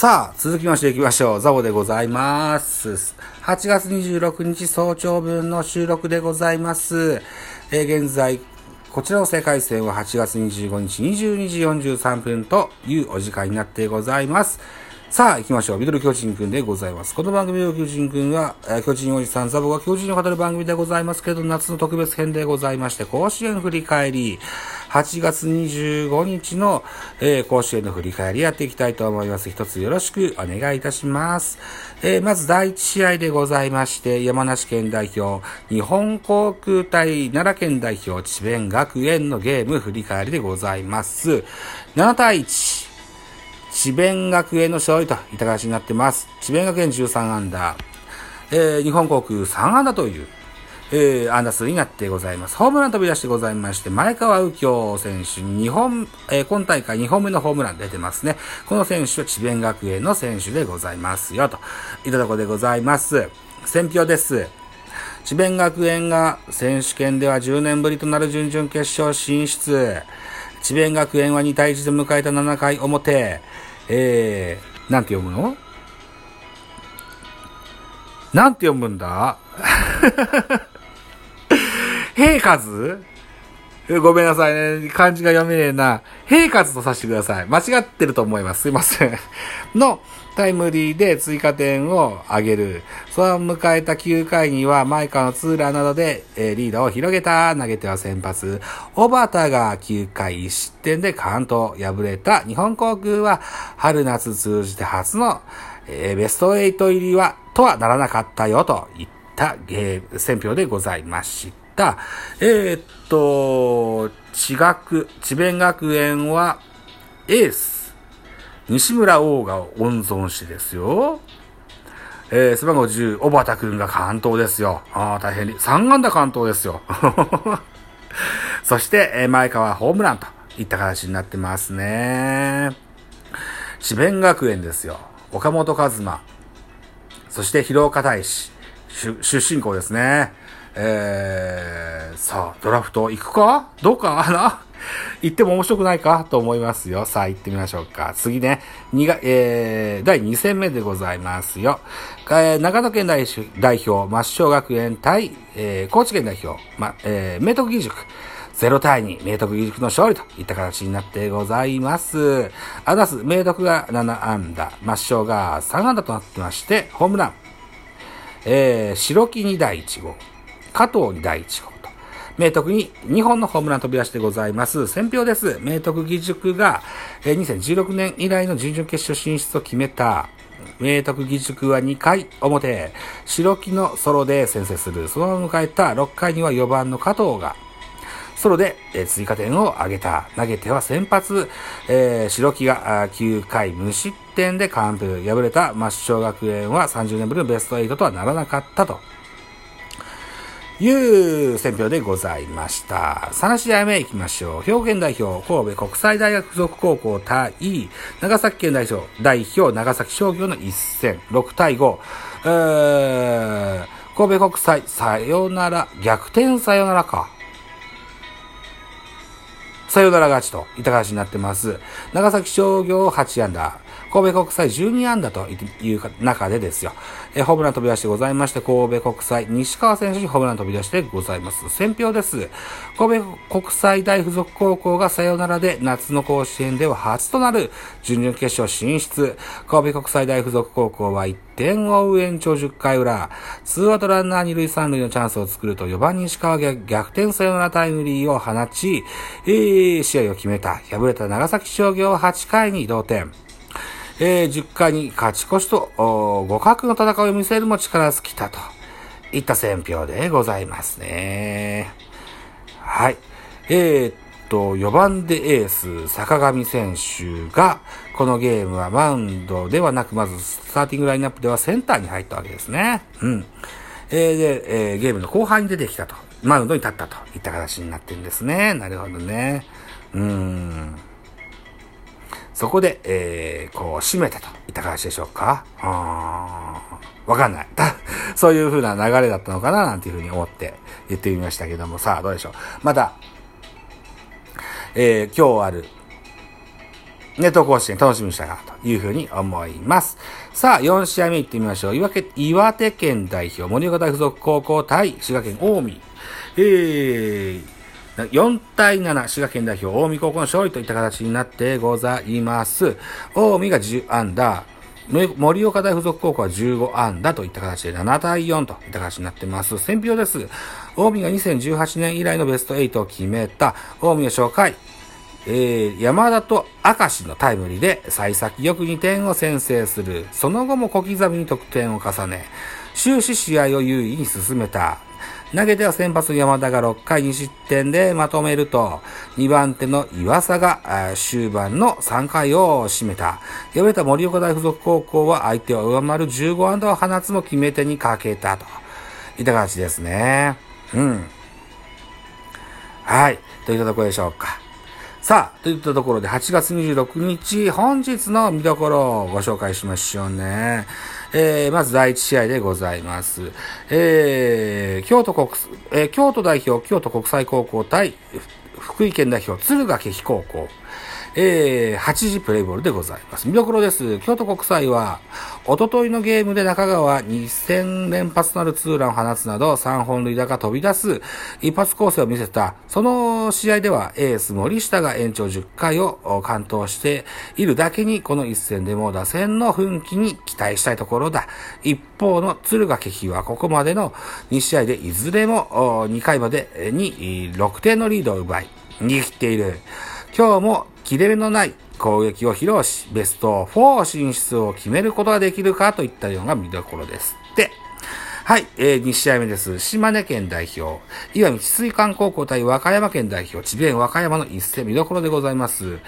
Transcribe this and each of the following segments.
さあ、続きまして行きましょう。ザボでございます。8月26日早朝分の収録でございます。えー現在、こちらの世界線は8月25日22時43分というお時間になってございます。さあ、行きましょう。ミドル巨人くんでございます。この番組の巨人くんは、え巨人おじさんザボが巨人を語る番組でございますけど、夏の特別編でございまして、甲子園振り返り、8月25日の、えー甲子園の振り返りやっていきたいと思います。一つよろしくお願いいたします。えーまず第1試合でございまして、山梨県代表、日本航空対奈良県代表、智弁学園のゲーム振り返りでございます。7対1。智弁学園の勝利といった形になってます。智弁学園13アンダー、えー日本航空3アンダーという、えー、アンダー数になってございます。ホームラン飛び出してございまして、前川右京選手、2本、えー今大会2本目のホームラン出てますね。この選手は智弁学園の選手でございますよ、といたところでございます。選票です。智弁学園が選手権では10年ぶりとなる準々決勝進出。智弁学園は2対1で迎えた7回表。えー、なんて読むの？なんて読むんだ？平和ごめんなさいね。漢字が読めねえな。平和とさせてください。間違ってると思います。すいません。のタイムリーで追加点を挙げる。その迎えた9回には、前川のツーランなどで、えーリードを広げた。投げては先発。小畑が9回1失点で関東敗れた。日本航空は、春夏通じて初の、えベスト8入りは、とはならなかったよ、といった、えー選評でございました。えーっと、地学、智弁学園は、エース、西村王が温存しですよ。えー、背番号10、小畑くんが関東ですよ。ああ、大変に。3安打関東ですよ。そして、えー前川ホームランといった形になってますね。智弁学園ですよ。岡本和真。そして、広岡大使。出身校ですね。えー、さあ、ドラフト行くか？どうかな？行っても面白くないかと思いますよ。さあ、行ってみましょうか。次ね、にが、えー、第2戦目でございますよ。えー長野県代表、代表、抹消学園対、えー高知県代表、ま、えー明徳義塾。0対2、明徳義塾の勝利といった形になってございます。アダス、明徳が7安打、抹消が3安打となってまして、ホームラン。えー、白木に第1号、加藤に第1号と、明徳に2本のホームラン飛び出してございます。選票です。明徳義塾が、えー2016年以来の準々決勝進出を決めた、明徳義塾は2回表、白木のソロで先制する。そのまま迎えた6回には4番の加藤が、ソロで、えー追加点を挙げた。投げては先発、えー白木が9回無失点で完封。敗れた抹消学園は30年ぶりのベスト8とはならなかったと。いう選評でございました。3試合目行きましょう。兵庫県代表、神戸国際大学附属高校対長崎県代表、代表、長崎商業の一戦、6対5。えー、神戸国際、さよなら、逆転さよならか。さよなら勝ちといった形になってます。長崎商業8安打、神戸国際12安打という中でですよ。えホームラン飛び出してございまして、神戸国際、西川選手にホームラン飛び出してございます。選票です。神戸国際大附属高校がさよならで夏の甲子園では初となる準々決勝進出。神戸国際大附属高校は1点を追う延長10回裏、ツーアウトランナー2塁3塁のチャンスを作ると4番西川が逆転サヨナラタイムリーを放ち、えー試合を決めた。敗れた長崎商業8回に同点。えー10回に勝ち越しと、互角の戦いを見せるも力尽きたといった選評でございますね。はい。えーと、4番でエース、坂上選手が、このゲームはマウンドではなく、まずスターティングラインナップではセンターに入ったわけですね。うん。えーで、えーゲームの後半に出てきたと。マウンドに立ったといった形になってるんですね。なるほどね。うん。そこで、えー、こう、締めたといった形でしょうか。あーわかんない。そういう風な流れだったのかななんていう風に思って言ってみましたけども、さあ、どうでしょう。また、えー、今日ある、ネット甲子園楽しみにしたいなというふうに思います。さあ、4試合目行ってみましょう。岩手岩手県代表、盛岡大附属高校対滋賀県近江。えー、4対7、滋賀県代表、近江高校の勝利といった形になってございます。近江が10アンダー、盛岡大附属高校は15アンダーといった形で7対4といった形になってます。選票です。近江が2018年以来のベスト8を決めた、近江の初回、えー、山田と明石のタイムリーで幸先よく2点を先制する。その後も小刻みに得点を重ね、終始試合を優位に進めた。投げては先発の山田が6回2失点でまとめると、2番手の岩佐が終盤の3回を締めた。敗れた盛岡大附属高校は相手を上回る15安打を放つも決め手にかけたと。いった形ですね。うん。はい。といったところでしょうか。さあ、といったところで8月26日、本日の見どころをご紹介しましょうね。えー、まず第1試合でございます。えー、京都国、えー、京都代表、京都国際高校対福井県代表、敦賀気比高校。えー、8時プレイボールでございます。見どころです。京都国際は、おとといのゲームで中川2戦連発なるツーランを放つなど3本塁打が飛び出す一発構成を見せた。その試合ではエース森下が延長10回を完投しているだけに、この一戦でも打線の奮起に期待したいところだ。一方の敦賀気比はここまでの2試合でいずれも2回までに6点のリードを奪い、逃げ切っている。今日も切れ目のない攻撃を披露し、ベスト4進出を決めることができるかといったような見どころですって。はい、えー、2試合目です。島根県代表、岩見治水館高校対和歌山県代表、智弁和歌山の一戦見どころでございます。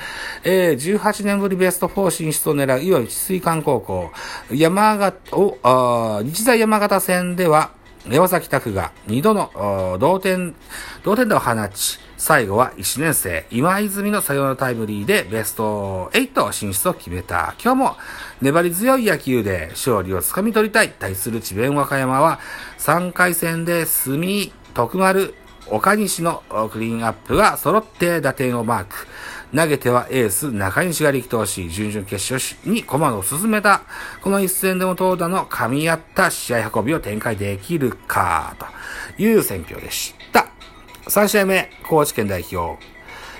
えー、18年ぶりベスト4進出を狙う岩見治水館高校、山形、お、あ日大山形戦では、山崎拓が2度の同点、同点打を放ち、最後は1年生、今泉のサヨナタイムリーでベスト8進出を決めた。今日も粘り強い野球で勝利をつかみ取りたい。対する智弁和歌山は3回戦で住徳丸、岡西のクリーンアップが揃って打点をマーク。投げてはエース中西が力投し、準々決勝に駒を進めた。この一戦でも投打の噛み合った試合運びを展開できるか、という選挙でした。3試合目、高知県代表。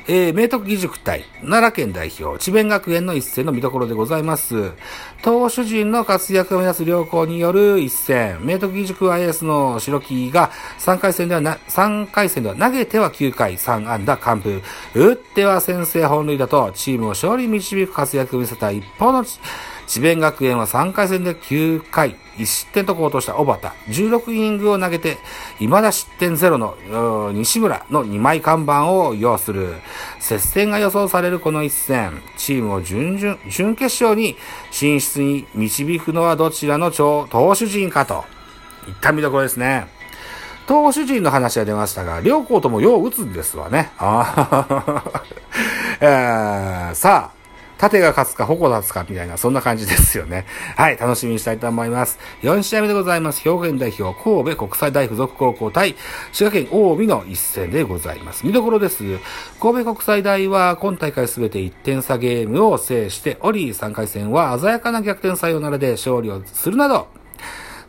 えー、明徳義塾対奈良県代表、智弁学園の一戦の見どころでございます。投手陣の活躍を目指す両校による一戦。明徳義塾はエースの白木が3回戦ではな、3回戦では投げては9回3安打完封。打っては先制本塁打とチームを勝利に導く活躍を見せた一方の智弁学園は3回戦で9回1失点と好投した小畑。16イニングを投げて、未だ失点ゼロの西村の2枚看板を要する。接戦が予想されるこの一戦。チームを準々、準決勝に進出に導くのはどちらの投手陣かといった見どころですね。投手陣の話が出ましたが、両校ともよう打つんですわね。あえー、さあ、縦が勝つか、矛立つか、みたいな、そんな感じですよね。はい、楽しみにしたいと思います。4試合目でございます。兵庫県代表、神戸国際大付属高校対滋賀県近江の一戦でございます。見どころです。神戸国際大は今大会すべて1点差ゲームを制しており、3回戦は鮮やかな逆転サヨナラで勝利をするなど、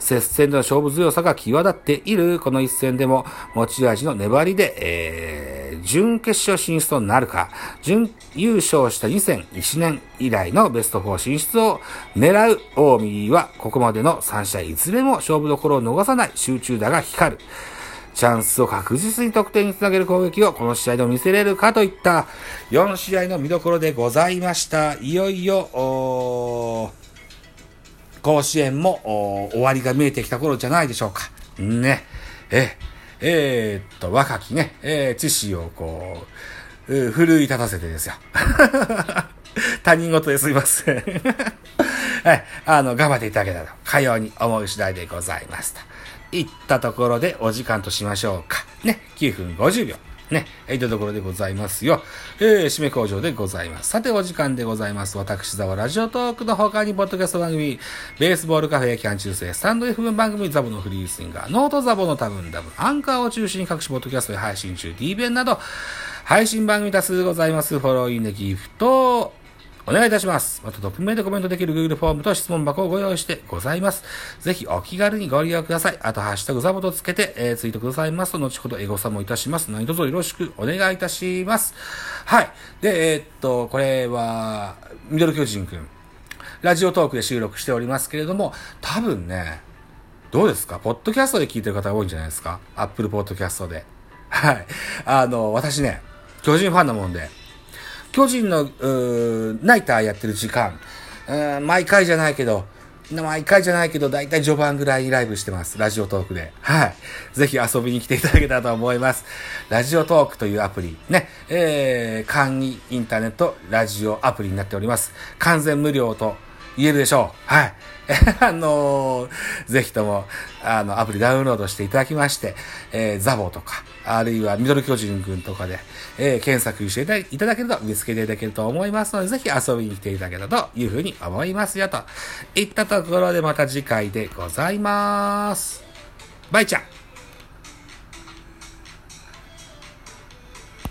接戦での勝負強さが際立っているこの一戦でも持ち味の粘りで、えー、準決勝進出となるか、準優勝した2001年以来のベスト4進出を狙う近江はここまでの3試合いずれも勝負どころを逃さない集中打が光る。チャンスを確実に得点につなげる攻撃をこの試合でも見せれるかといった4試合の見どころでございました。いよいよ、甲子園も終わりが見えてきた頃じゃないでしょうか。ね。え、えー、っと、若きね、えー、知識をこう、奮い立たせてですよ。他人事ですいません。はい。あの、頑張っていただけたら、かように思う次第でございます。といったところでお時間としましょうか。ね。9分50秒。ね、えいとところでございますよ。えー、締め工場でございます。さて、お時間でございます。私、ザボラジオトークの他に、ポッドキャスト番組、ベースボールカフェや、キャン中世、スタンド F 分番組、ザボのフリースインガー、ノートザボの多分ダブ、アンカーを中心に各種ポッドキャストで配信中、D 弁など、配信番組多数ございます。フォロー、インで、ギフト、お願いいたします。また、匿名でコメントできる Google フォームと質問箱をご用意してございます。ぜひお気軽にご利用ください。あと、ハッシュタグザボとつけて、えーツイートくださいますと、後ほどエゴサもいたします。何卒よろしくお願いいたします。はい。で、えーっと、これは、ミドル巨人くん。ラジオトークで収録しておりますけれども、多分ね、どうですか？ポッドキャストで聞いてる方が多いんじゃないですか？アップルポッドキャストで。はい。あの、私ね、巨人ファンなもんで、巨人の、うーナイターやってる時間、うーん毎回じゃないけど、毎回じゃないけど、だいたい序盤ぐらいにライブしてます。ラジオトークで。はい。ぜひ遊びに来ていただけたらと思います。ラジオトークというアプリ、ね、えー、簡易インターネットラジオアプリになっております。完全無料と言えるでしょう。はい。あのーぜひとも、あの、アプリダウンロードしていただきまして、えー、ザボとか、あるいはミドル巨人くんとかで、えー検索していただけると見つけていただけると思いますので、ぜひ遊びに来ていただけたというふうに思いますよ、といったところでまた次回でございます。バイちゃん